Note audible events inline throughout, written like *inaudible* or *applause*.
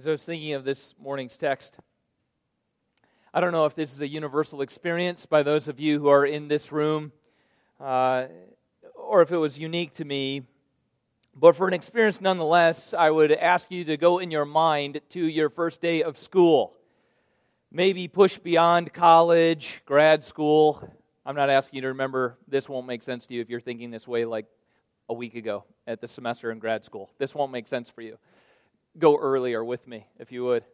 As I was thinking of this morning's text, I don't know if this is a universal experience by those of you who are in this room, uh, or if it was unique to me. But for an experience nonetheless, I would ask you to go in your mind to your first day of school. Maybe push beyond college, grad school. I'm not asking you to remember, this won't make sense to you if you're thinking this way like a week ago at the semester in grad school. This won't make sense for you. Go earlier with me, if you would.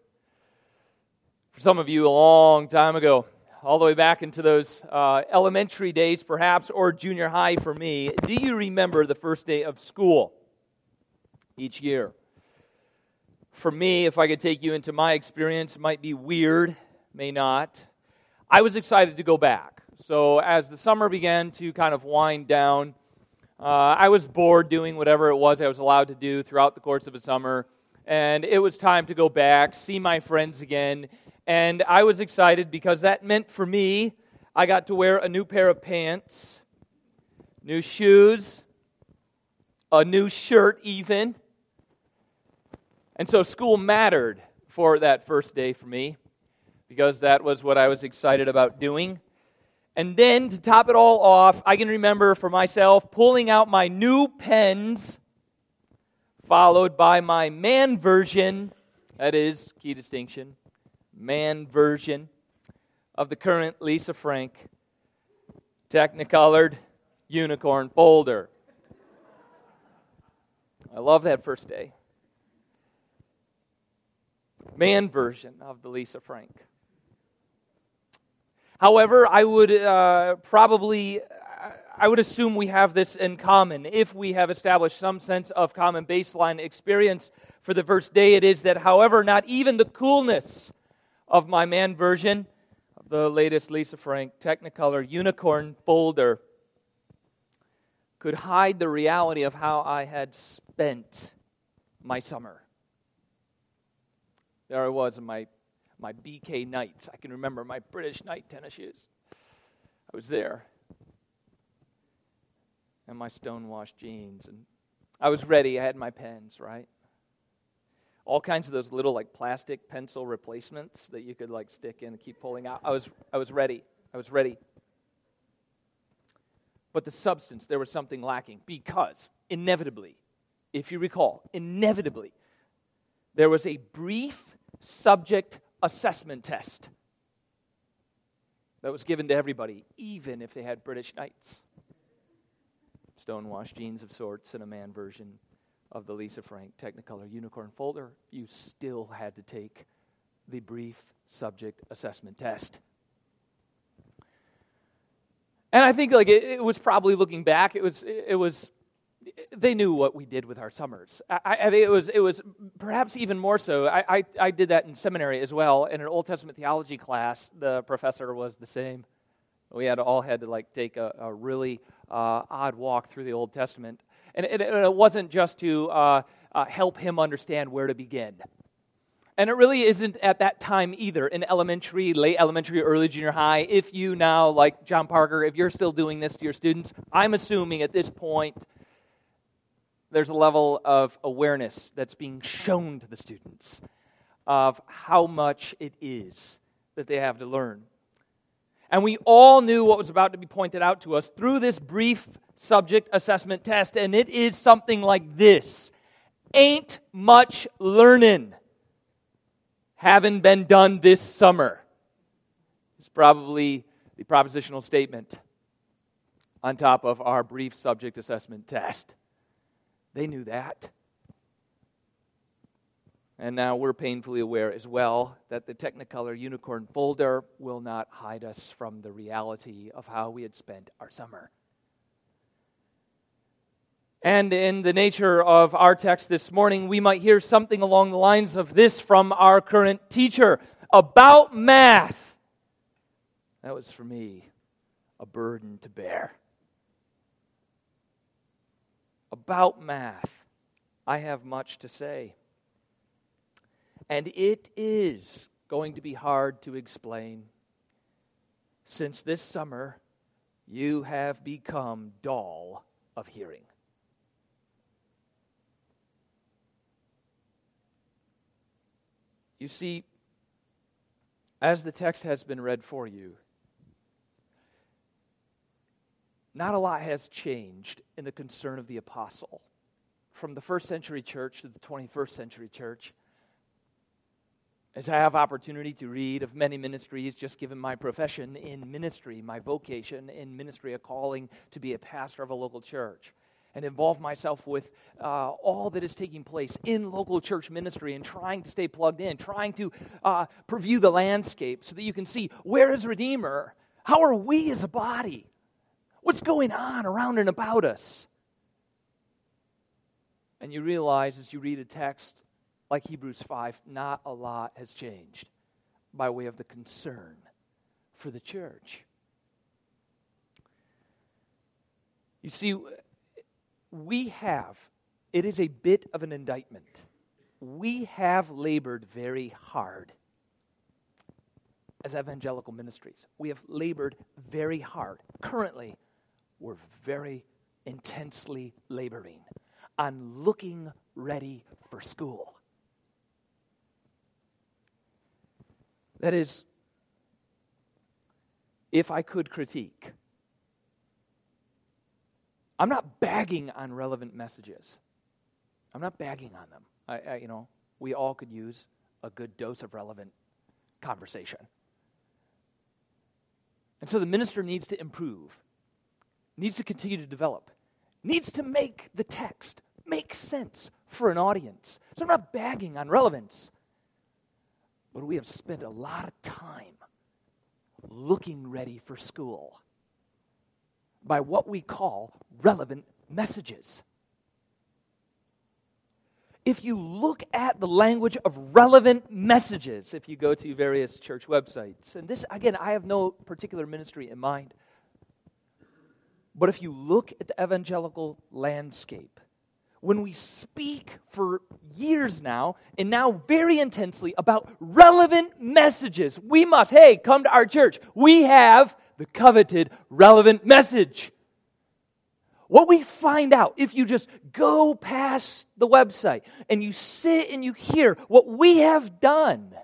For some of you, a long time ago, all the way back into those uh, elementary days, perhaps, or junior high for me, do you remember the first day of school each year? For me, if I could take you into my experience, it might be weird, may not. I was excited to go back. So, as the summer began to kind of wind down, uh, I was bored doing whatever it was I was allowed to do throughout the course of a summer, and it was time to go back, see my friends again, and I was excited because that meant for me I got to wear a new pair of pants, new shoes, a new shirt, even. And so school mattered for that first day for me because that was what I was excited about doing. And then to top it all off, I can remember for myself pulling out my new pens, followed by my man version, that is, key distinction, man version of the current Lisa Frank Technicolored unicorn folder. I love that first day. Man version of the Lisa Frank. However, I would uh, probably, I would assume we have this in common. If we have established some sense of common baseline experience for the first day, it is that, however, not even the coolness of my man version of the latest Lisa Frank Technicolor unicorn folder could hide the reality of how I had spent my summer. There I was in my my BK Knights. I can remember my British Knight tennis shoes. I was there. And my stonewashed jeans. And I was ready. I had my pens, right? All kinds of those little like plastic pencil replacements that you could like stick in and keep pulling out. I was I was ready. I was ready. But the substance, there was something lacking because inevitably, if you recall, inevitably, there was a brief subject assessment test that was given to everybody, even if they had British Knights. Stonewashed jeans of sorts and a man version of the Lisa Frank Technicolor Unicorn folder, you still had to take the brief subject assessment test. And I think like it, it was probably looking back, it was it was they knew what we did with our summers. I, I, it, was, it was perhaps even more so. I, I, I, did that in seminary as well. In an Old Testament theology class, the professor was the same. We had all had to like take a, a really uh, odd walk through the Old Testament, and it, it wasn't just to uh, uh, help him understand where to begin. And it really isn't at that time either in elementary, late elementary, early junior high. If you now, like John Parker, if you're still doing this to your students, I'm assuming at this point there's a level of awareness that's being shown to the students of how much it is that they have to learn. And we all knew what was about to be pointed out to us through this brief subject assessment test, and it is something like this Ain't much learning having been done this summer. It's probably the propositional statement on top of our brief subject assessment test. They knew that. And now we're painfully aware as well that the Technicolor Unicorn folder will not hide us from the reality of how we had spent our summer. And in the nature of our text this morning, we might hear something along the lines of this from our current teacher about math. That was for me a burden to bear about math, I have much to say. And it is going to be hard to explain since this summer you have become dull of hearing. You see, as the text has been read for you, not a lot has changed in the concern of the apostle. From the first century church to the 21st century church, as I have opportunity to read of many ministries, just given my profession in ministry, my vocation in ministry, a calling to be a pastor of a local church, and involve myself with uh, all that is taking place in local church ministry and trying to stay plugged in, trying to uh, preview the landscape so that you can see where is Redeemer? How are we as a body? What's going on around and about us? And you realize as you read a text like Hebrews 5, not a lot has changed by way of the concern for the church. You see, we have, it is a bit of an indictment. We have labored very hard as evangelical ministries. We have labored very hard. Currently, we're very intensely laboring on looking ready for school. That is, if I could critique, I'm not bagging on relevant messages. I'm not bagging on them. I, I, you know, we all could use a good dose of relevant conversation. And so the minister needs to improve, needs to continue to develop, needs to make the text make sense for an audience. So I'm not bagging on relevance. But we have spent a lot of time looking ready for school by what we call relevant messages. If you look at the language of relevant messages, if you go to various church websites, and this, again, I have no particular ministry in mind, but if you look at the evangelical landscape, when we speak for years now, and now very intensely, about relevant messages. We must, hey, come to our church. We have the coveted relevant message. What we find out, if you just go past the website and you sit and you hear what we have done,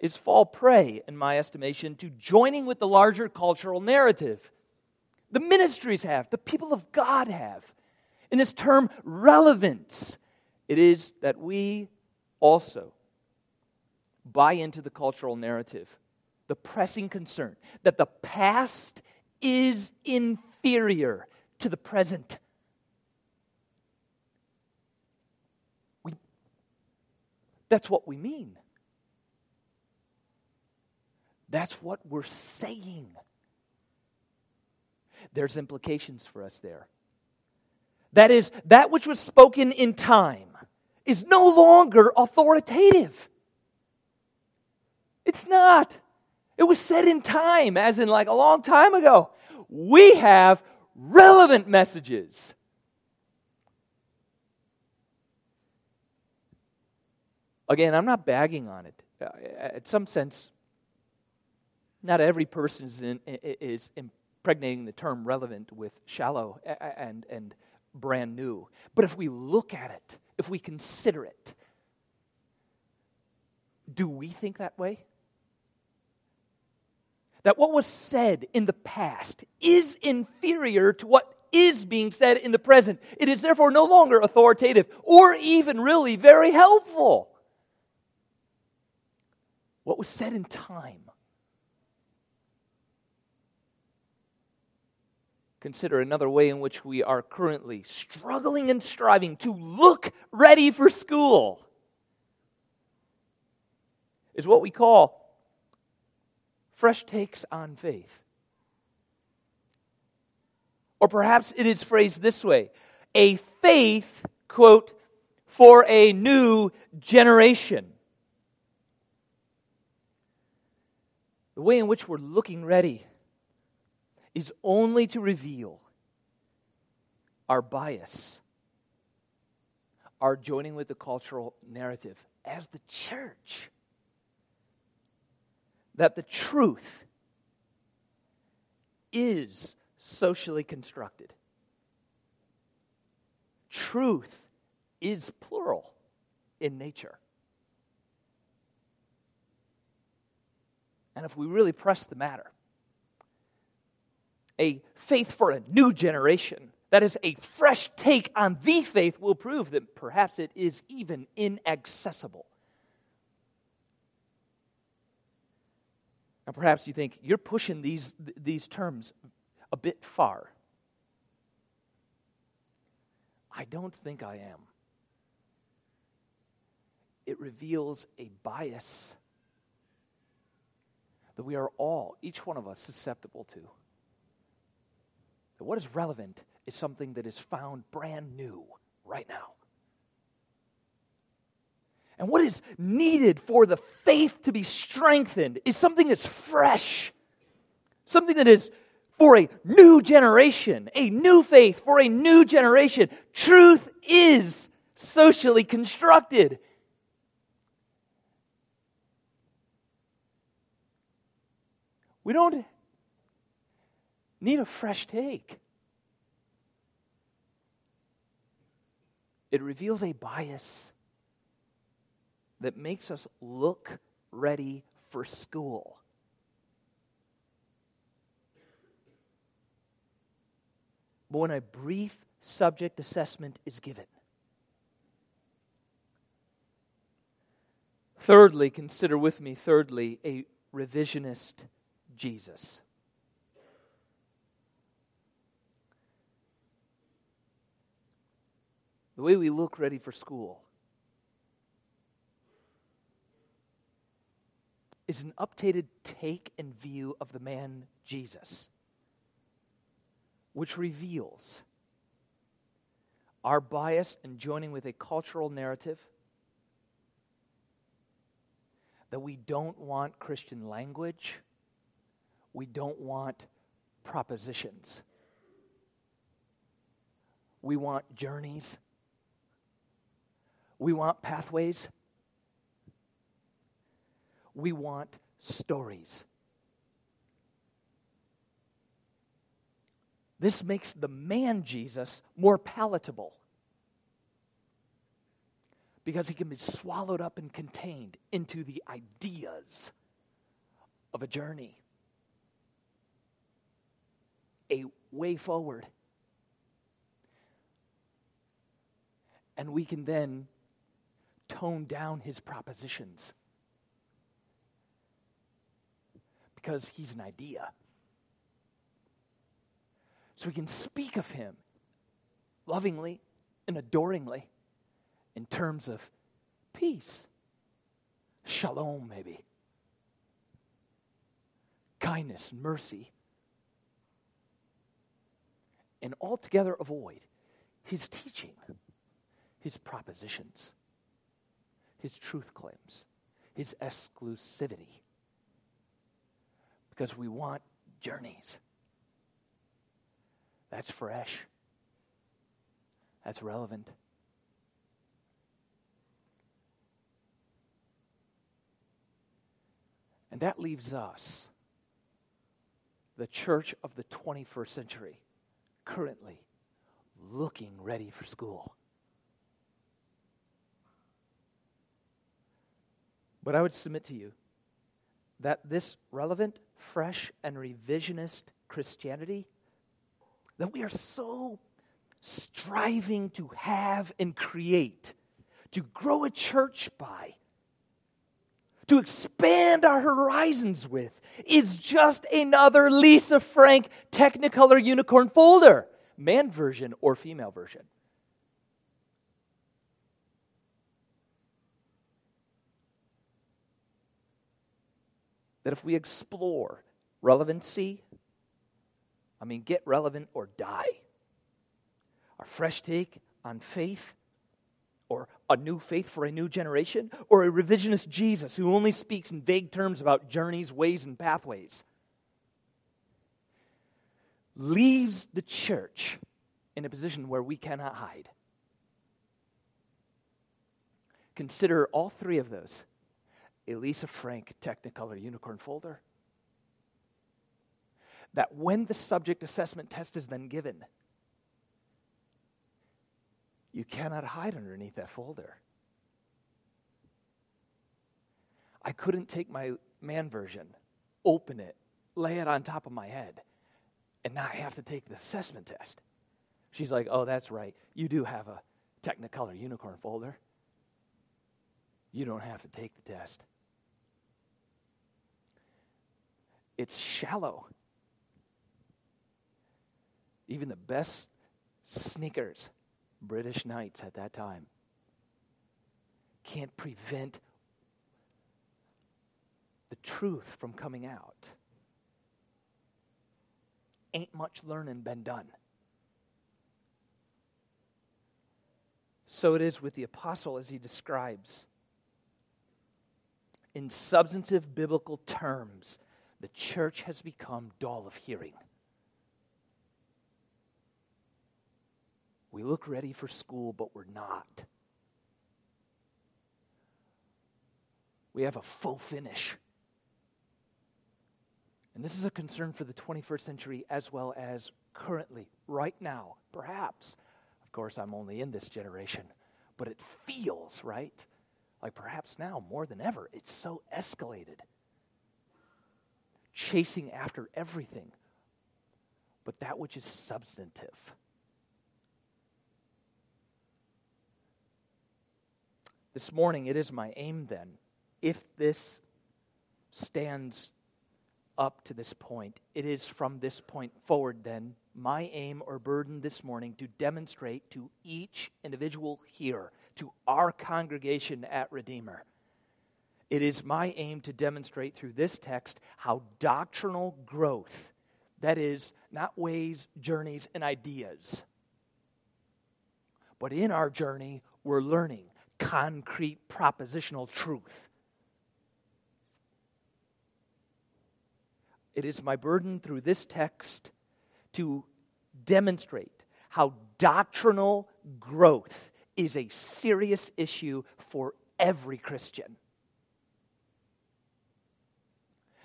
is fall prey, in my estimation, to joining with the larger cultural narrative. The ministries have, the people of God have in this term relevance, it is that we also buy into the cultural narrative, the pressing concern that the past is inferior to the present. We, that's what we mean. That's what we're saying. There's implications for us there. That is, that which was spoken in time is no longer authoritative. It's not. It was said in time, as in like a long time ago. We have relevant messages. Again, I'm not bagging on it. Uh, in some sense, not every person is, in, is impregnating the term relevant with shallow and, and brand new. But if we look at it, if we consider it, do we think that way? That what was said in the past is inferior to what is being said in the present. It is therefore no longer authoritative or even really very helpful. What was said in time consider another way in which we are currently struggling and striving to look ready for school is what we call fresh takes on faith. Or perhaps it is phrased this way a faith, quote, for a new generation. The way in which we're looking ready is only to reveal our bias, our joining with the cultural narrative as the church. That the truth is socially constructed. Truth is plural in nature. And if we really press the matter, a faith for a new generation, that is, a fresh take on the faith, will prove that perhaps it is even inaccessible. Now, perhaps you think you're pushing these, these terms a bit far. I don't think I am. It reveals a bias that we are all, each one of us, susceptible to. What is relevant is something that is found brand new right now. And what is needed for the faith to be strengthened is something that's fresh, something that is for a new generation, a new faith for a new generation. Truth is socially constructed. We don't need a fresh take. It reveals a bias that makes us look ready for school. But when a brief subject assessment is given, thirdly, consider with me, thirdly, a revisionist Jesus. The way we look ready for school is an updated take and view of the man Jesus, which reveals our bias in joining with a cultural narrative that we don't want Christian language we don't want propositions. We want journeys. We want pathways. We want stories. This makes the man Jesus more palatable because he can be swallowed up and contained into the ideas of a journey a way forward. And we can then tone down his propositions. Because he's an idea. So we can speak of him lovingly and adoringly in terms of peace, shalom, maybe, kindness, mercy, and altogether avoid his teaching, his propositions, his truth claims, his exclusivity. Because we want journeys. That's fresh. That's relevant. And that leaves us, the church of the 21st century currently looking ready for school. But I would submit to you that this relevant, fresh, and revisionist Christianity that we are so striving to have and create, to grow a church by, to expand our horizons with is just another Lisa Frank Technicolor unicorn folder, man version or female version. That if we explore relevancy, I mean, get relevant or die, our fresh take on faith or a new faith for a new generation, or a revisionist Jesus who only speaks in vague terms about journeys, ways, and pathways, leaves the church in a position where we cannot hide. Consider all three of those Elisa Frank Technicolor Unicorn folder. That when the subject assessment test is then given, you cannot hide underneath that folder. I couldn't take my man version open it, lay it on top of my head, and not have to take the assessment test. She's like, Oh, that's right. You do have a Technicolor unicorn folder. You don't have to take the test. It's shallow. Even the best sneakers, British knights at that time, can't prevent the truth from coming out. Ain't much learning been done. So it is with the apostle as he describes. In substantive biblical terms, the church has become dull of hearing. We look ready for school, but we're not. We have a full finish. And this is a concern for the 21st century as well as currently, right now, perhaps. Of course, I'm only in this generation, but it feels, right? Like perhaps now more than ever, it's so escalated. Chasing after everything, but that which is substantive. This morning, it is my aim then, if this stands up to this point, it is from this point forward then my aim or burden this morning to demonstrate to each individual here, to our congregation at Redeemer. It is my aim to demonstrate through this text how doctrinal growth, that is, not ways, journeys, and ideas, but in our journey, we're learning concrete propositional truth. It is my burden through this text to demonstrate how doctrinal growth is a serious issue for every Christian.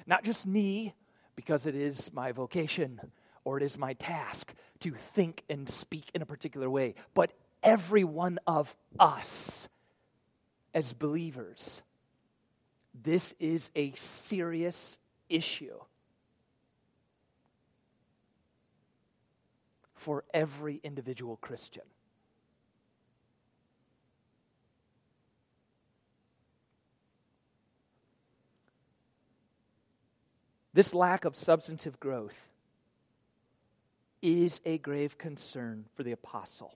Not just me, because it is my vocation or it is my task to think and speak in a particular way, but every one of us as believers. This is a serious issue. for every individual Christian. This lack of substantive growth is a grave concern for the apostle.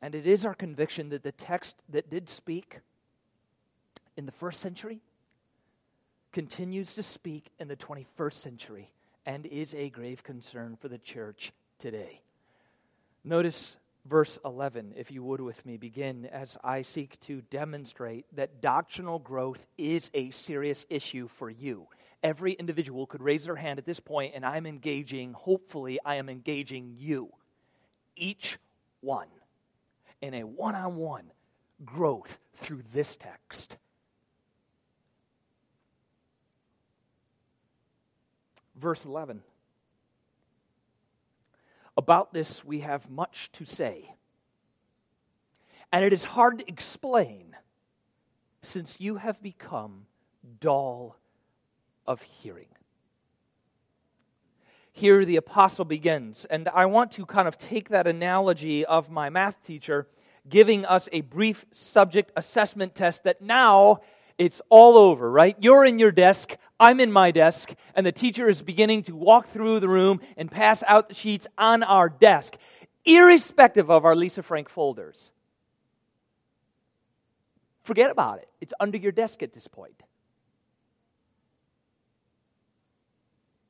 And it is our conviction that the text that did speak in the first century continues to speak in the 21st century and is a grave concern for the church today. Notice verse 11, if you would with me, begin as I seek to demonstrate that doctrinal growth is a serious issue for you. Every individual could raise their hand at this point, and I'm engaging, hopefully, I am engaging you, each one, in a one on one growth through this text. verse 11. About this, we have much to say. And it is hard to explain since you have become dull of hearing. Here the apostle begins, and I want to kind of take that analogy of my math teacher giving us a brief subject assessment test that now it's all over, right? You're in your desk, I'm in my desk, and the teacher is beginning to walk through the room and pass out the sheets on our desk, irrespective of our Lisa Frank folders. Forget about it. It's under your desk at this point.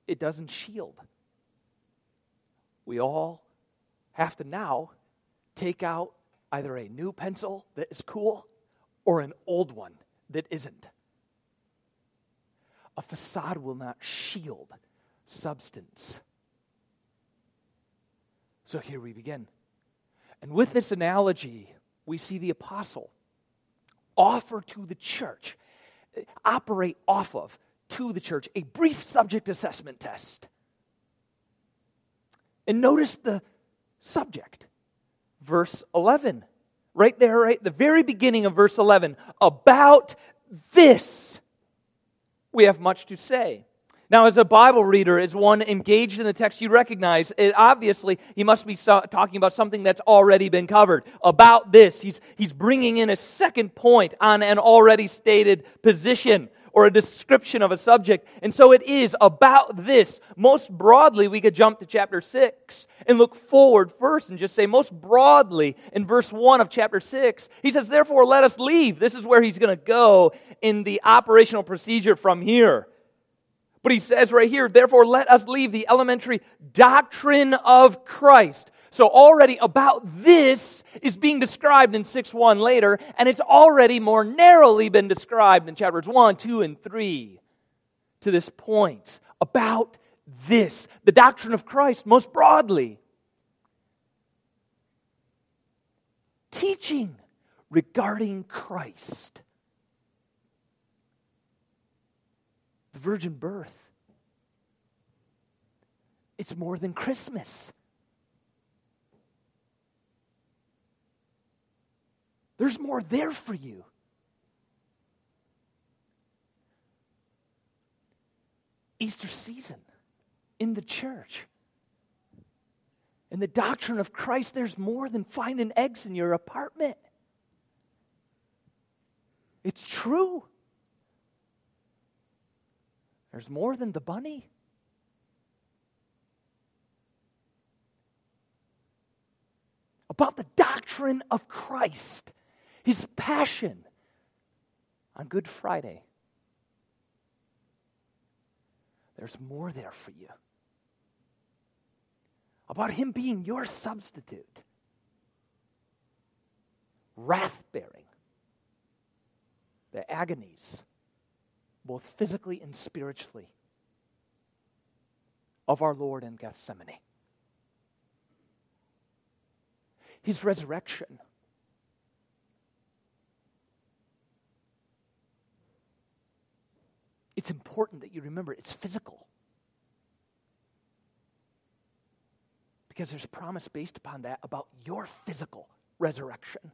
It doesn't shield. We all have to now take out either a new pencil that is cool or an old one that isn't. A facade will not shield substance. So here we begin. And with this analogy, we see the apostle offer to the church, operate off of to the church a brief subject assessment test. And notice the subject, verse 11 right there, right the very beginning of verse 11, about this we have much to say. Now, as a Bible reader, as one engaged in the text, you recognize it, obviously he must be so, talking about something that's already been covered. About this, he's, he's bringing in a second point on an already stated position or a description of a subject. And so it is about this. Most broadly, we could jump to chapter 6 and look forward first and just say, most broadly, in verse 1 of chapter 6, he says, Therefore, let us leave. This is where he's going to go in the operational procedure from here. But he says right here, therefore, let us leave the elementary doctrine of Christ. So, already about this is being described in 6 1 later, and it's already more narrowly been described in chapters 1, 2, and 3 to this point. About this, the doctrine of Christ, most broadly. Teaching regarding Christ. the virgin birth. It's more than Christmas. There's more there for you. Easter season in the church. In the doctrine of Christ, there's more than finding eggs in your apartment. It's true. There's more than the bunny. About the doctrine of Christ, his passion on Good Friday. There's more there for you. About him being your substitute, wrath bearing, the agonies both physically and spiritually, of our Lord in Gethsemane. His resurrection. It's important that you remember it's physical. Because there's promise based upon that about your physical resurrection.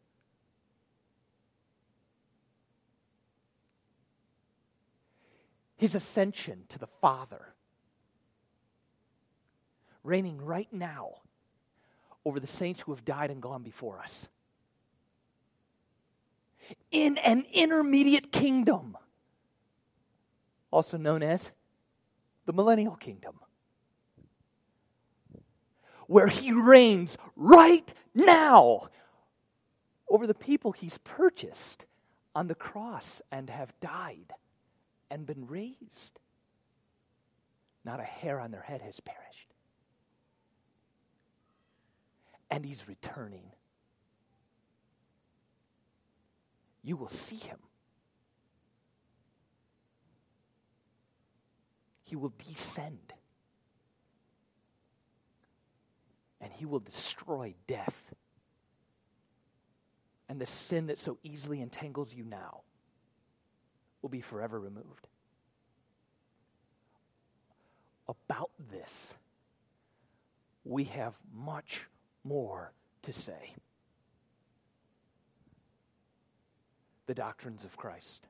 his ascension to the Father, reigning right now over the saints who have died and gone before us. In an intermediate kingdom, also known as the millennial kingdom, where he reigns right now over the people he's purchased on the cross and have died and been raised. Not a hair on their head has perished. And he's returning. You will see him. He will descend. And he will destroy death and the sin that so easily entangles you now will be forever removed. About this, we have much more to say. The doctrines of Christ.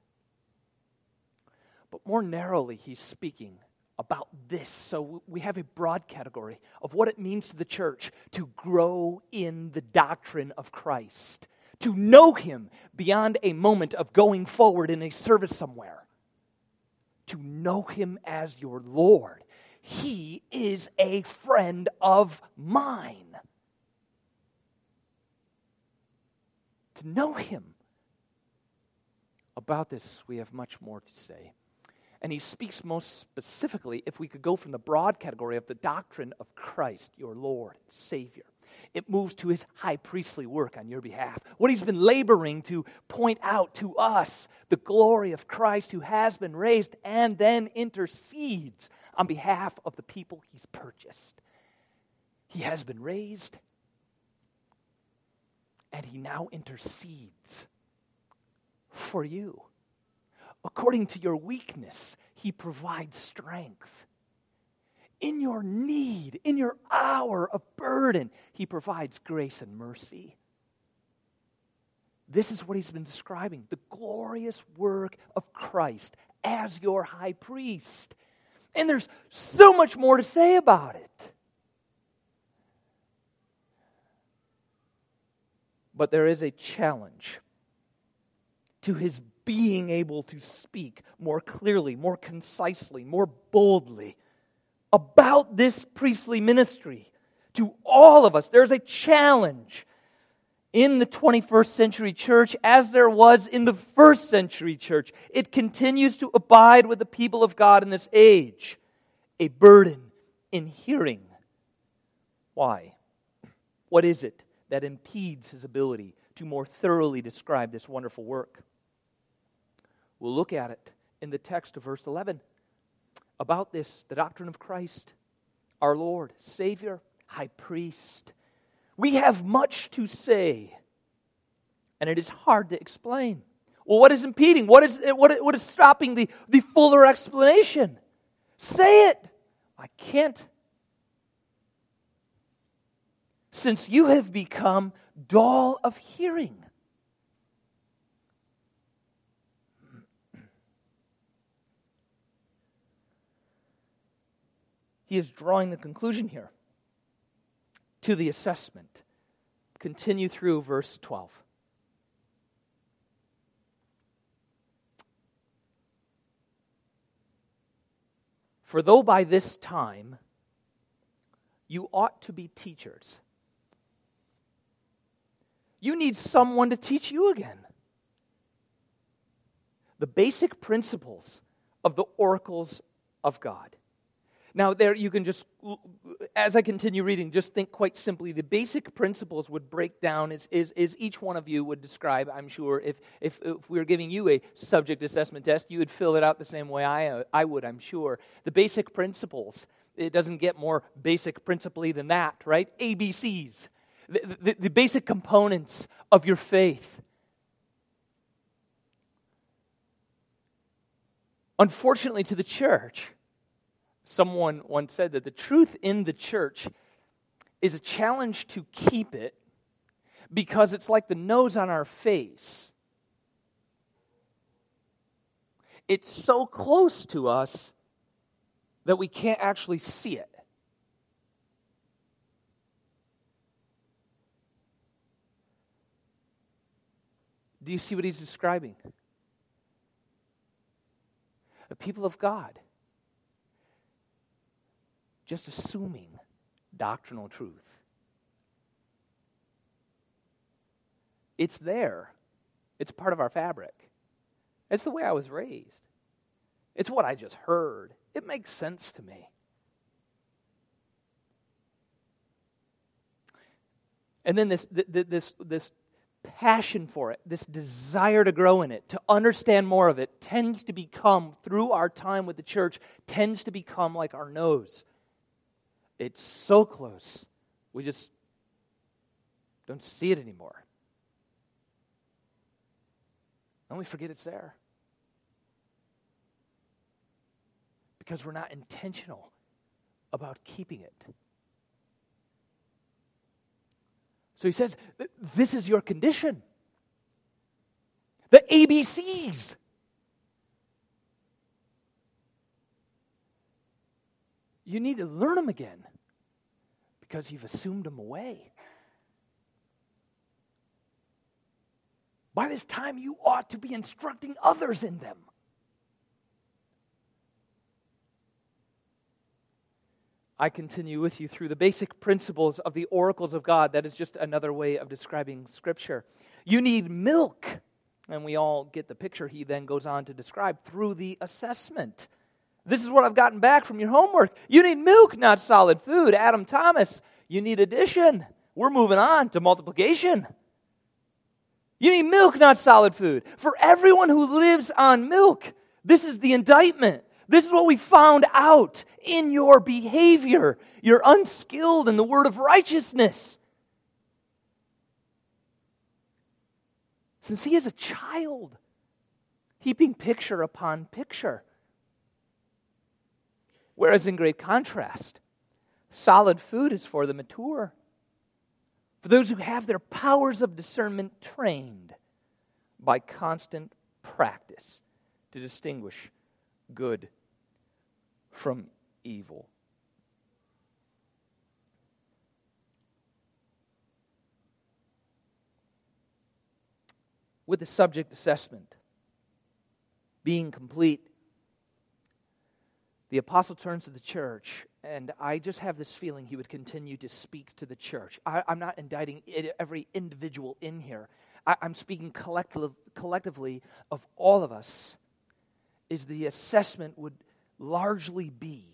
But more narrowly, he's speaking about this. So we have a broad category of what it means to the church to grow in the doctrine of Christ to know Him beyond a moment of going forward in a service somewhere, to know Him as your Lord. He is a friend of mine. To know Him. About this, we have much more to say. And he speaks most specifically, if we could go from the broad category of the doctrine of Christ, your Lord, and Savior, it moves to his high priestly work on your behalf. What he's been laboring to point out to us the glory of Christ who has been raised and then intercedes on behalf of the people he's purchased. He has been raised and he now intercedes for you. According to your weakness, he provides strength in your need, in your hour of burden, He provides grace and mercy. This is what he's been describing the glorious work of Christ as your high priest. And there's so much more to say about it. But there is a challenge to his being able to speak more clearly, more concisely, more boldly about this priestly ministry to all of us. There's a challenge in the 21st century church as there was in the first century church. It continues to abide with the people of God in this age, a burden in hearing. Why? What is it that impedes his ability to more thoroughly describe this wonderful work? We'll look at it in the text of verse 11 about this, the doctrine of Christ, our Lord, Savior, High Priest. We have much to say, and it is hard to explain. Well, what is impeding? What is, what, what is stopping the, the fuller explanation? Say it. I can't. Since you have become dull of hearing. He is drawing the conclusion here to the assessment. Continue through verse 12. For though by this time you ought to be teachers, you need someone to teach you again. The basic principles of the oracles of God. Now, there you can just, as I continue reading, just think quite simply. The basic principles would break down as, as, as each one of you would describe, I'm sure. If, if, if we were giving you a subject assessment test, you would fill it out the same way I, I would, I'm sure. The basic principles, it doesn't get more basic principally than that, right? ABCs, the, the, the basic components of your faith. Unfortunately, to the church, Someone once said that the truth in the church is a challenge to keep it because it's like the nose on our face. It's so close to us that we can't actually see it. Do you see what he's describing? The people of God just assuming doctrinal truth. It's there, it's part of our fabric. It's the way I was raised, it's what I just heard. It makes sense to me. And then this, this, this passion for it, this desire to grow in it, to understand more of it, tends to become, through our time with the church, tends to become like our nose. It's so close. We just don't see it anymore. And we forget it's there. Because we're not intentional about keeping it. So he says, This is your condition. The ABCs. You need to learn them again because you've assumed them away. By this time, you ought to be instructing others in them. I continue with you through the basic principles of the oracles of God. That is just another way of describing Scripture. You need milk. And we all get the picture he then goes on to describe through the assessment. This is what I've gotten back from your homework. You need milk, not solid food. Adam Thomas, you need addition. We're moving on to multiplication. You need milk, not solid food. For everyone who lives on milk, this is the indictment. This is what we found out in your behavior. You're unskilled in the word of righteousness. Since he is a child, heaping picture upon picture. Whereas, in great contrast, solid food is for the mature, for those who have their powers of discernment trained. by constant practice to distinguish good from evil. With the subject assessment being complete, the apostle turns to the church, and I just have this feeling he would continue to speak to the church. I, am not indicting every individual in here, I, am speaking collective, collectively of all of us. Is the assessment would largely be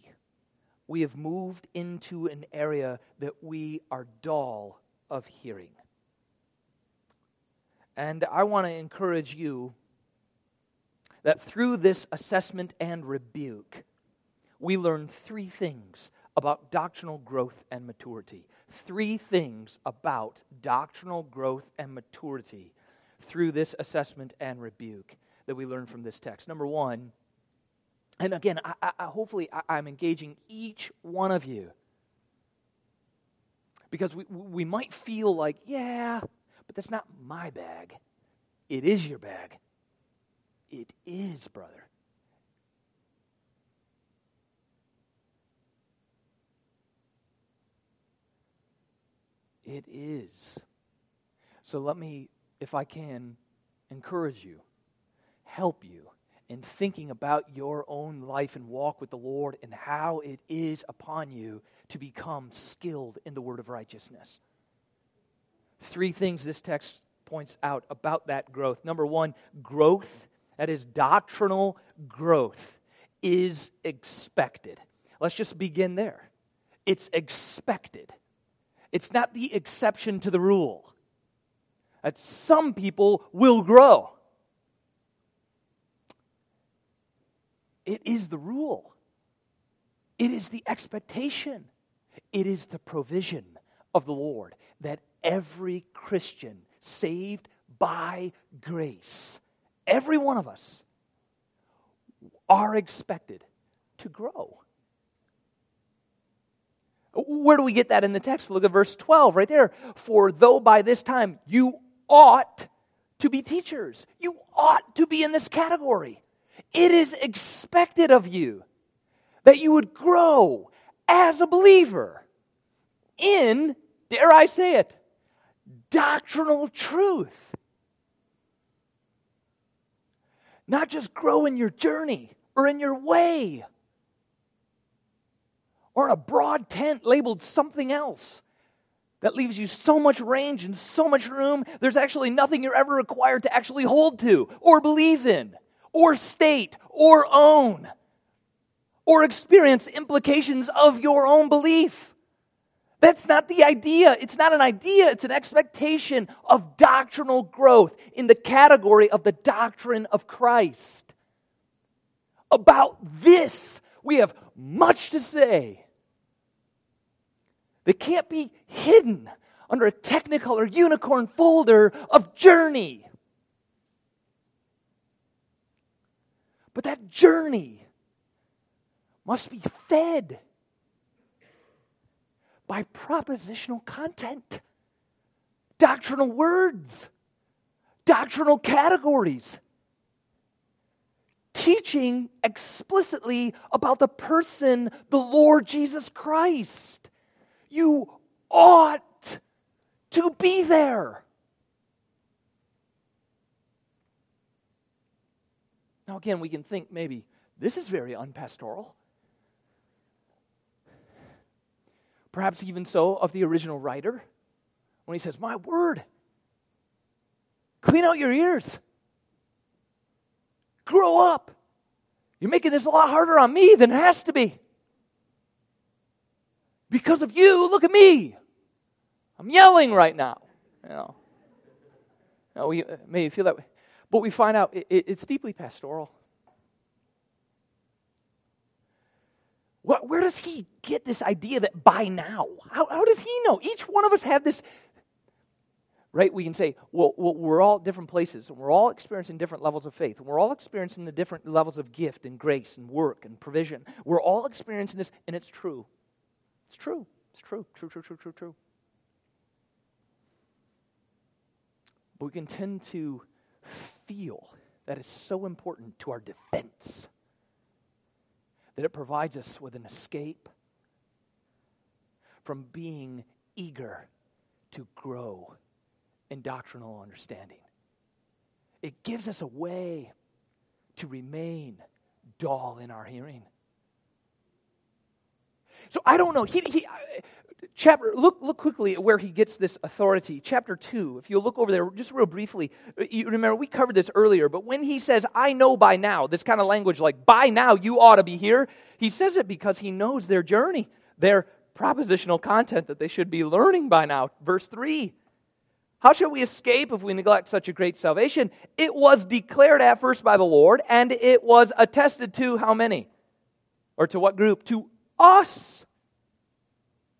we have moved into an area that we are dull of hearing. And I want to encourage you that through this assessment and rebuke, we learn three things about doctrinal growth and maturity. Three things about doctrinal growth and maturity through this assessment and rebuke that we learn from this text. Number one, and again, I, I, hopefully I, am engaging each one of you because we, we might feel like, yeah, but that's not my bag. It is your bag. It is, brother. It is. So let me, if I can, encourage you, help you in thinking about your own life and walk with the Lord and how it is upon you to become skilled in the word of righteousness. Three things this text points out about that growth. Number one, growth, that is doctrinal growth, is expected. Let's just begin there. It's expected. It's not the exception to the rule. That some people will grow. It is the rule. It is the expectation. It is the provision of the Lord that every Christian saved by grace, every one of us, are expected to grow. Where do we get that in the text? Look at verse 12 right there. For though by this time you ought to be teachers, you ought to be in this category. It is expected of you that you would grow as a believer in, dare I say it, doctrinal truth. Not just grow in your journey or in your way or in a broad tent labeled something else that leaves you so much range and so much room, there's actually nothing you're ever required to actually hold to or believe in or state or own or experience implications of your own belief. That's not the idea. It's not an idea, it's an expectation of doctrinal growth in the category of the doctrine of Christ. About this, we have much to say that can't be hidden under a technicolor unicorn folder of journey. But that journey must be fed by propositional content, doctrinal words, doctrinal categories, teaching explicitly about the person, the Lord Jesus Christ. You ought to be there. Now, again, we can think maybe this is very unpastoral. Perhaps even so of the original writer when he says, My word, clean out your ears, grow up. You're making this a lot harder on me than it has to be. Because of you, look at me. I'm yelling right now. You know, you we uh, may feel that way. But we find out it, it's deeply pastoral. Where does he get this idea that by now? How, how does he know? Each one of us have this, right? We can say, well, well, we're all different places, and we're all experiencing different levels of faith, and we're all experiencing the different levels of gift and grace and work and provision. We're all experiencing this, and it's true. It's true. It's true. True, true, true, true, true. But we can tend to feel that is so important to our defense that it provides us with an escape from being eager to grow in doctrinal understanding. It gives us a way to remain dull in our hearing. So I don't know. He, he, uh, chapter look look quickly at where he gets this authority. Chapter 2 if you look over there just real briefly uh, you remember we covered this earlier but when he says i know by now this kind of language like by now you ought to be here he says it because he knows their journey their propositional content that they should be learning by now. Verse 3 how shall we escape if we neglect such a great salvation? It was declared at first by the lord and it was attested to how many? Or to what group? To us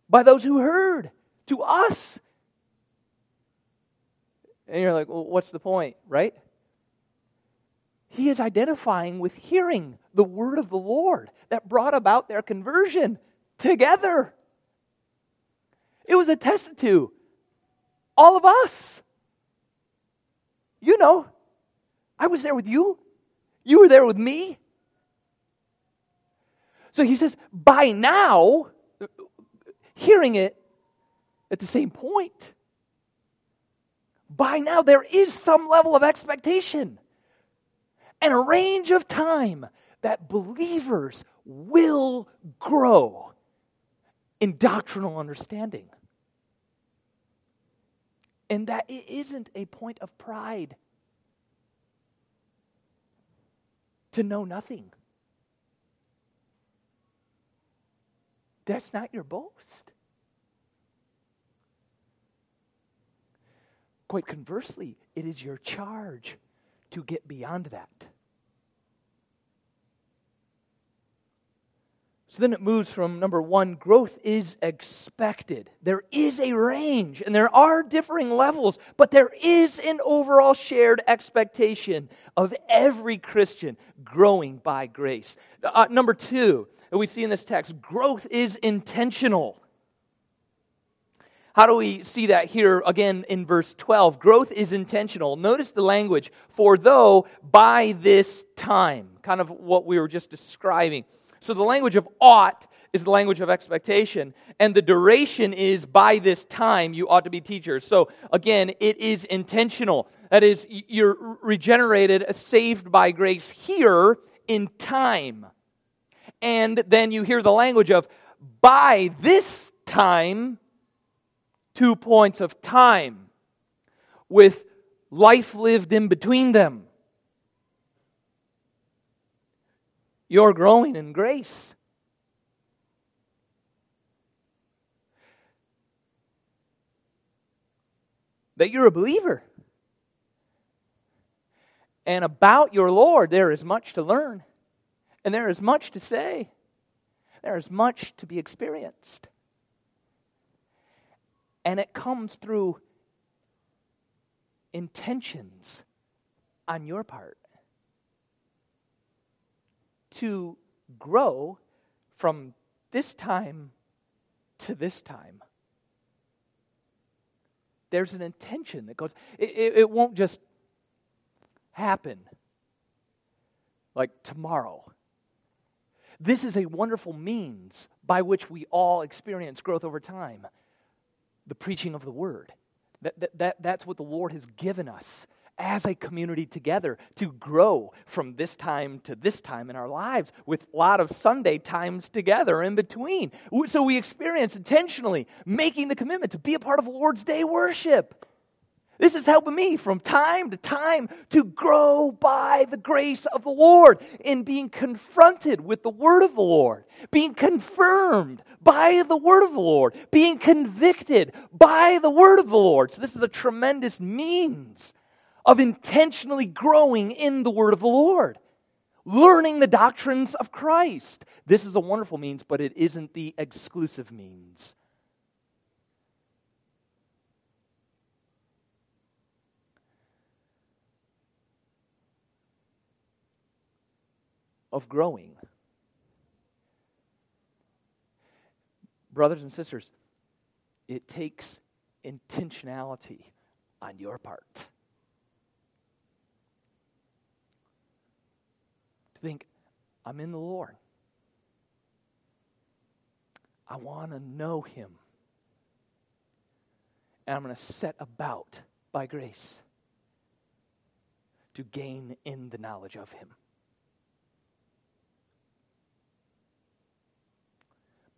by those who heard, to us. And you're like, well, what's the point, right? He is identifying with hearing the word of the Lord that brought about their conversion together. It was attested to all of us. You know, I was there with you. You were there with me. So he says, by now, hearing it at the same point. By now, there is some level of expectation and a range of time that believers will grow in doctrinal understanding. And that it isn't a point of pride to know nothing. That's not your boast. Quite conversely, it is your charge to get beyond that. So then it moves from number one, growth is expected. There is a range and there are differing levels, but there is an overall shared expectation of every Christian growing by grace. Uh, number two, that we see in this text growth is intentional. How do we see that here again in verse 12? Growth is intentional. Notice the language, for though by this time, kind of what we were just describing. So the language of ought is the language of expectation, and the duration is by this time you ought to be teachers. So again, it is intentional. That is, you're regenerated, saved by grace here in time and then you hear the language of by this time, two points of time with life lived in between them. You're growing in grace. That you're a believer. And about your Lord, there is much to learn. And there is much to say, there is much to be experienced. And it comes through intentions on your part to grow from this time to this time. There's an intention that goes, it, it, it won't just happen like tomorrow. This is a wonderful means by which we all experience growth over time the preaching of the word. That, that, that, that's what the Lord has given us as a community together to grow from this time to this time in our lives with a lot of Sunday times together in between. So we experience intentionally making the commitment to be a part of Lord's Day worship. This is helping me from time to time to grow by the grace of the Lord in being confronted with the word of the Lord, being confirmed by the word of the Lord, being convicted by the word of the Lord. So, this is a tremendous means of intentionally growing in the word of the Lord, learning the doctrines of Christ. This is a wonderful means, but it isn't the exclusive means. of growing. Brothers and sisters, it takes intentionality on your part. Think, I'm in the Lord. I want to know Him. And I'm going to set about by grace to gain in the knowledge of Him.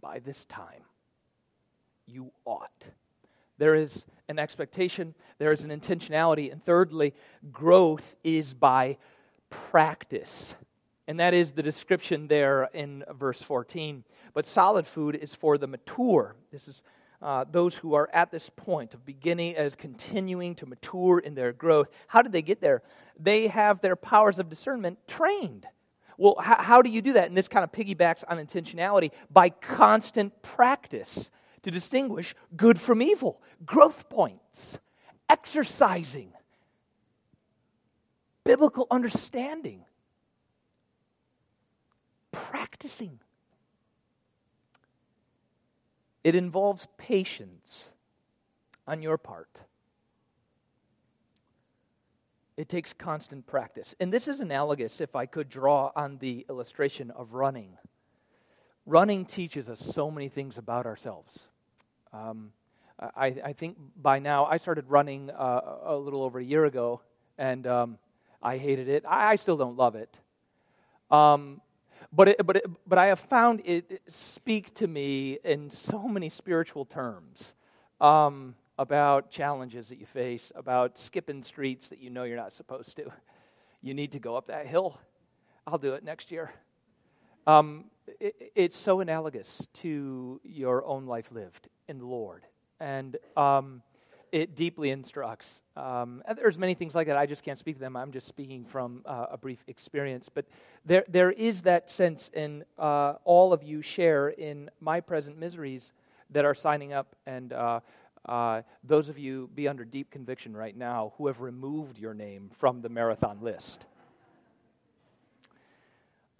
By this time, you ought. There is an expectation, there is an intentionality, and thirdly, growth is by practice. And that is the description there in verse 14. But solid food is for the mature. This is uh, those who are at this point of beginning as continuing to mature in their growth. How did they get there? They have their powers of discernment trained. Well, how, how do you do that? And this kind of piggybacks on intentionality by constant practice to distinguish good from evil, growth points, exercising, biblical understanding, practicing. It involves patience on your part. It takes constant practice. And this is analogous, if I could draw on the illustration of running. Running teaches us so many things about ourselves. Um, I, I, think by now, I started running uh, a little over a year ago, and um, I hated it. I, I, still don't love it. Um, but, it, but, it, but I have found it speak to me in so many spiritual terms um, about challenges that you face, about skipping streets that you know you're not supposed to. You need to go up that hill. I'll do it next year. Um, it, it's so analogous to your own life lived in the Lord. And um, it deeply instructs. Um, there's many things like that. I just can't speak to them. I'm just speaking from uh, a brief experience. But there, there is that sense, and uh, all of you share in my present miseries that are signing up. And uh, uh, those of you be under deep conviction right now who have removed your name from the marathon list.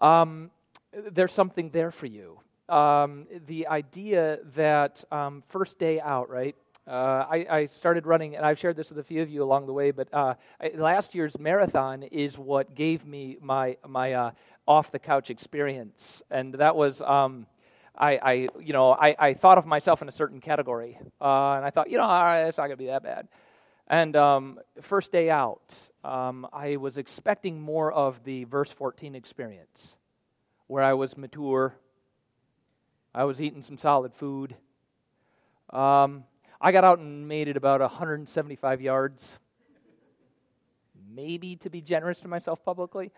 Um, there's something there for you. Um, the idea that um, first day out, right? Uh, I, I, started running, and I've shared this with a few of you along the way. But uh, I, last year's marathon is what gave me my my uh, off the couch experience, and that was um, I, I, you know I, I, thought of myself in a certain category, uh, and I thought you know all right, it's not gonna be that bad. And um, first day out, um, I was expecting more of the verse 14 experience, where I was mature, I was eating some solid food. Um, I got out and made it about 175 yards, maybe to be generous to myself publicly.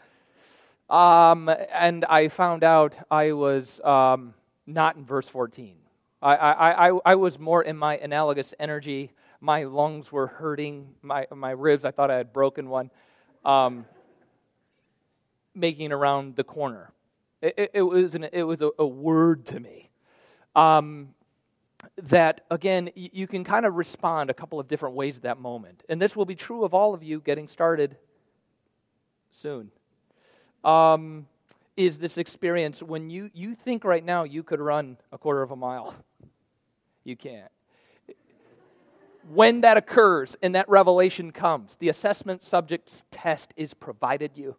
Um, and I found out I was um, not in verse 14. I, I, I, I was more in my analogous energy. My lungs were hurting, my, my ribs, I thought I had broken one, um, making around the corner. It, it, it was, an, it was a, a word to me. Um, that, again, you can kind of respond a couple of different ways at that moment. And this will be true of all of you getting started soon. Um, is this experience when you, you think right now you could run a quarter of a mile? You can't. When that occurs and that revelation comes, the assessment subject's test is provided you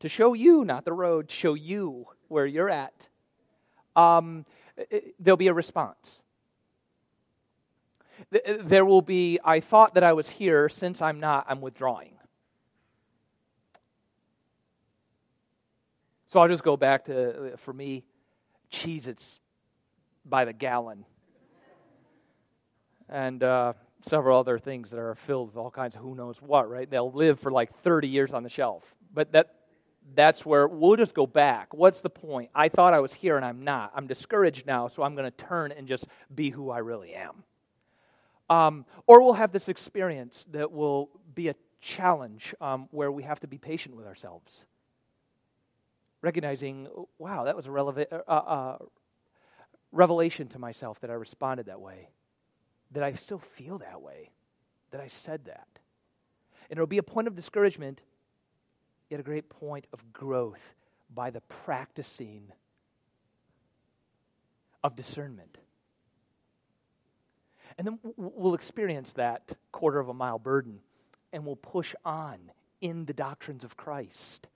to show you, not the road, show you where you're at. Um, there'll be a response. There will be, I thought that I was here, since I'm not, I'm withdrawing. So I'll just go back to, uh, for me, Cheez-Its by the gallon. And uh, several other things that are filled with all kinds of who knows what, right? They'll live for like 30 years on the shelf. But that, that's where we'll just go back. What's the point? I thought I was here and I'm not. I'm discouraged now, so I'm going to turn and just be who I really am. Um, or we'll have this experience that will be a challenge um, where we have to be patient with ourselves. Recognizing, wow, that was a releva- uh, uh, revelation to myself that I responded that way, that I still feel that way, that I said that. And it'll be a point of discouragement, yet a great point of growth by the practicing of discernment. And then we'll experience that quarter of a mile burden and we'll push on in the doctrines of Christ,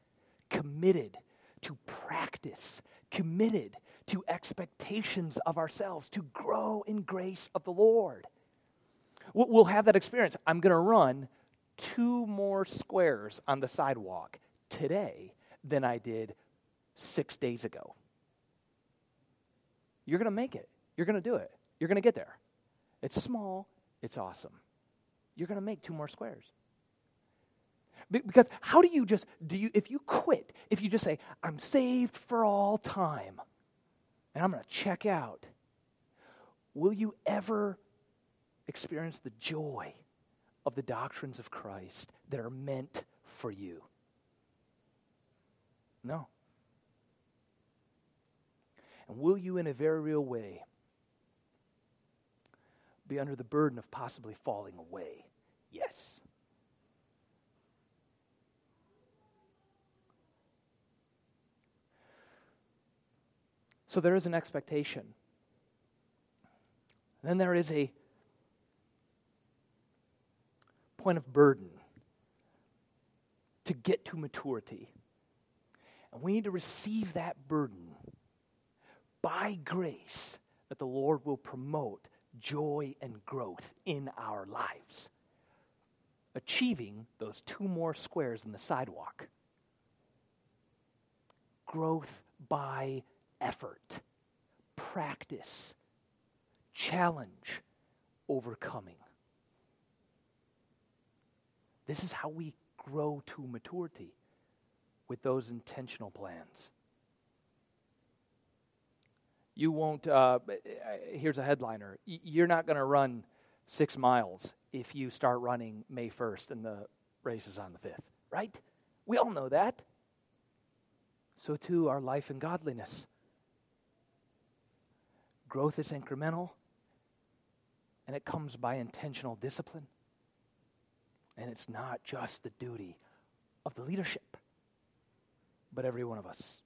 committed to practice, committed to expectations of ourselves, to grow in grace of the Lord. We'll have that experience. I'm going to run two more squares on the sidewalk today than I did six days ago. You're going to make it. You're going to do it. You're going to get there. It's small, it's awesome. You're going to make two more squares. Because how do you just, do you, if you quit, if you just say, I'm saved for all time, and I'm going to check out, will you ever experience the joy of the doctrines of Christ that are meant for you? No. And will you, in a very real way, be under the burden of possibly falling away? Yes. So there is an expectation. Then there is a point of burden to get to maturity. And we need to receive that burden by grace that the Lord will promote joy and growth in our lives, achieving those two more squares in the sidewalk. Growth by effort, practice, challenge, overcoming. This is how we grow to maturity with those intentional plans. You won't, uh, here's a headliner. You're not going to run six miles if you start running May 1st and the race is on the 5th, right? We all know that. So too our life and godliness. Growth is incremental, and it comes by intentional discipline. And it's not just the duty of the leadership, but every one of us.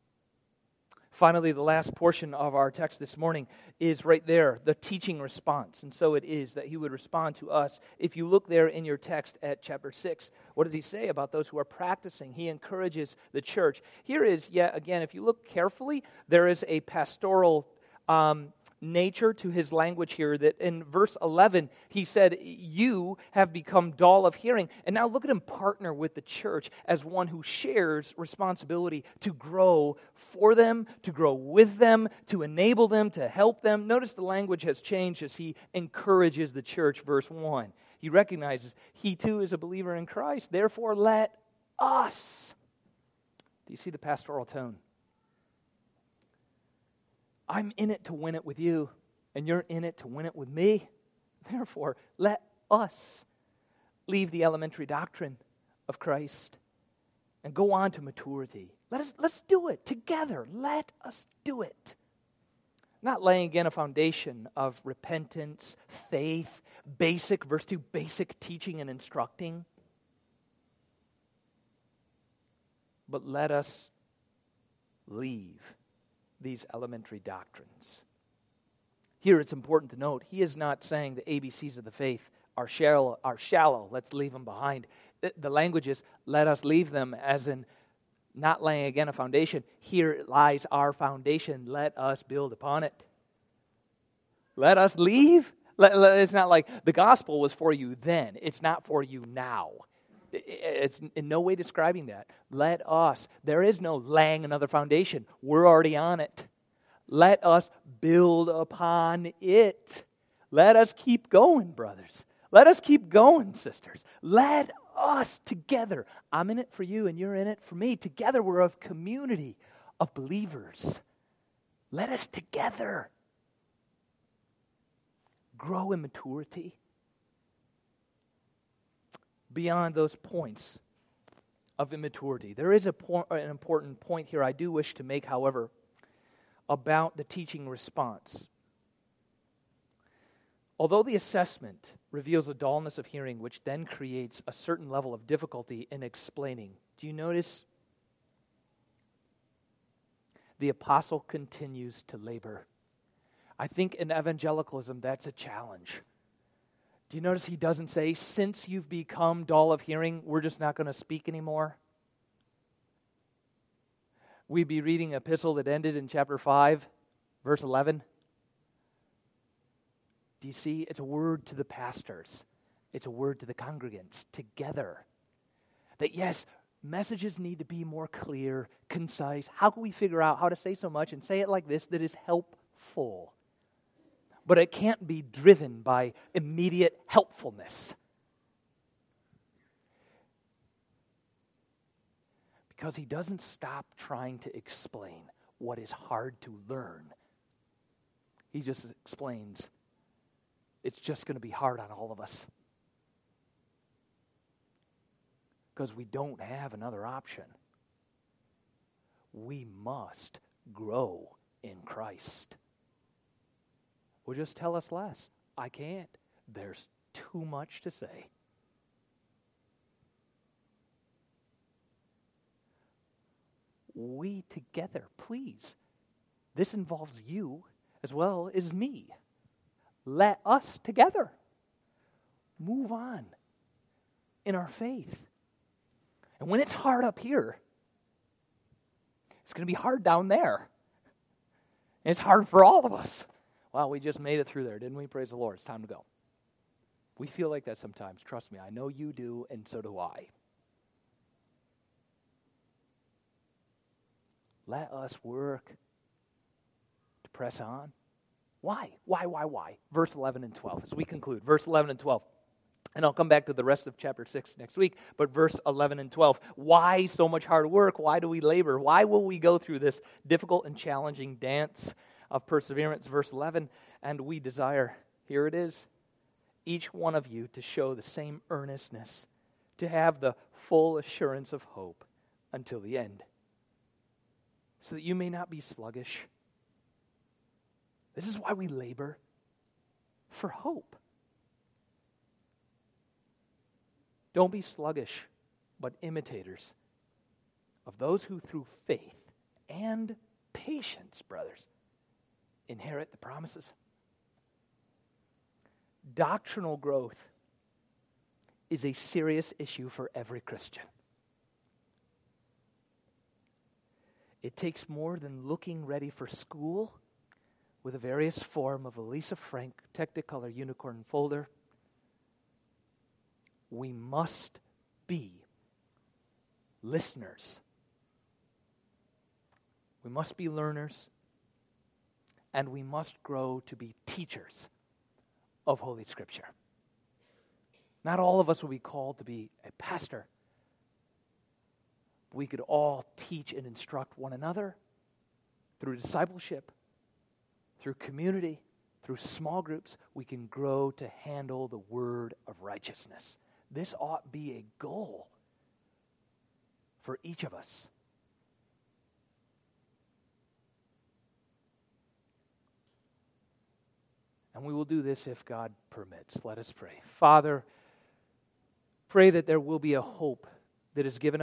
Finally, the last portion of our text this morning is right there, the teaching response. And so it is that he would respond to us. If you look there in your text at chapter 6, what does he say about those who are practicing? He encourages the church. Here is, yet again, if you look carefully, there is a pastoral um, nature to his language here that in verse 11 he said you have become dull of hearing. And now look at him partner with the church as one who shares responsibility to grow for them to grow with them to enable them to help them. Notice the language has changed as he encourages the church. Verse 1 he recognizes he too is a believer in christ. Therefore let us. Do you see the pastoral tone I'm in it to win it with you, and you're in it to win it with me. *laughs* Therefore, let us leave the elementary doctrine of Christ and go on to maturity. Let us let's do it together. Let us do it. Not laying again a foundation of repentance, faith, basic, verse 2, basic teaching and instructing. But let us leave these elementary doctrines. Here it's important to note he is not saying the ABCs of the faith are shallow, are shallow. let's leave them behind. The, the language is let us leave them as in not laying again a foundation. Here lies our foundation. Let us build upon it. Let us leave. It's not like the gospel was for you then, it's not for you now. It's in no way describing that. Let us, there is no laying another foundation. We're already on it. Let us build upon it. Let us keep going, brothers. Let us keep going, sisters. Let us together. I'm in it for you, and you're in it for me. Together, we're a community of believers. Let us together grow in maturity beyond those points of immaturity. There is an important point here I do wish to make, however, about the teaching response. Although the assessment reveals a dullness of hearing, which then creates a certain level of difficulty in explaining, do you notice? The apostle continues to labor. I think in evangelicalism, that's a challenge. Do you notice he doesn't say, since you've become dull of hearing, we're just not going to speak anymore? we'd be reading an epistle that ended in chapter 5, verse 11. Do you see? It's a word to the pastors, it's a word to the congregants together. That yes, messages need to be more clear, concise. How can we figure out how to say so much and say it like this that is helpful? But it can't be driven by immediate helpfulness. Because he doesn't stop trying to explain what is hard to learn. He just explains it's just going to be hard on all of us. because we don't have another option. We must grow in Christ. Well, just tell us less. I can't. There's too much to say. We together, please. This involves you as well as me. Let us together move on in our faith. And when it's hard up here, it's going to be hard down there. And it's hard for all of us. Wow, we just made it through there, didn't we? Praise the Lord. It's time to go. We feel like that sometimes. Trust me, I know you do, and so do I. Let us work to press on. Why? Why, why, why? Verse 11 and 12, as we conclude. Verse 11 and 12. And I'll come back to the rest of chapter 6 next week, but verse 11 and 12. Why so much hard work? Why do we labor? Why will we go through this difficult and challenging dance of perseverance? Verse 11, and we desire, here it is, each one of you to show the same earnestness, to have the full assurance of hope until the end, so that you may not be sluggish. This is why we labor for hope. Don't be sluggish, but imitators of those who through faith and patience, brothers, inherit the promises. Doctrinal growth is a serious issue for every Christian. It takes more than looking ready for school with a various form of a Lisa Frank Technicolor unicorn folder we must be listeners. We must be learners. And we must grow to be teachers of Holy Scripture. Not all of us will be called to be a pastor. We could all teach and instruct one another through discipleship, through community, through small groups. We can grow to handle the word of righteousness. This ought be a goal for each of us. And we will do this if God permits. Let us pray. Father, pray that there will be a hope that is given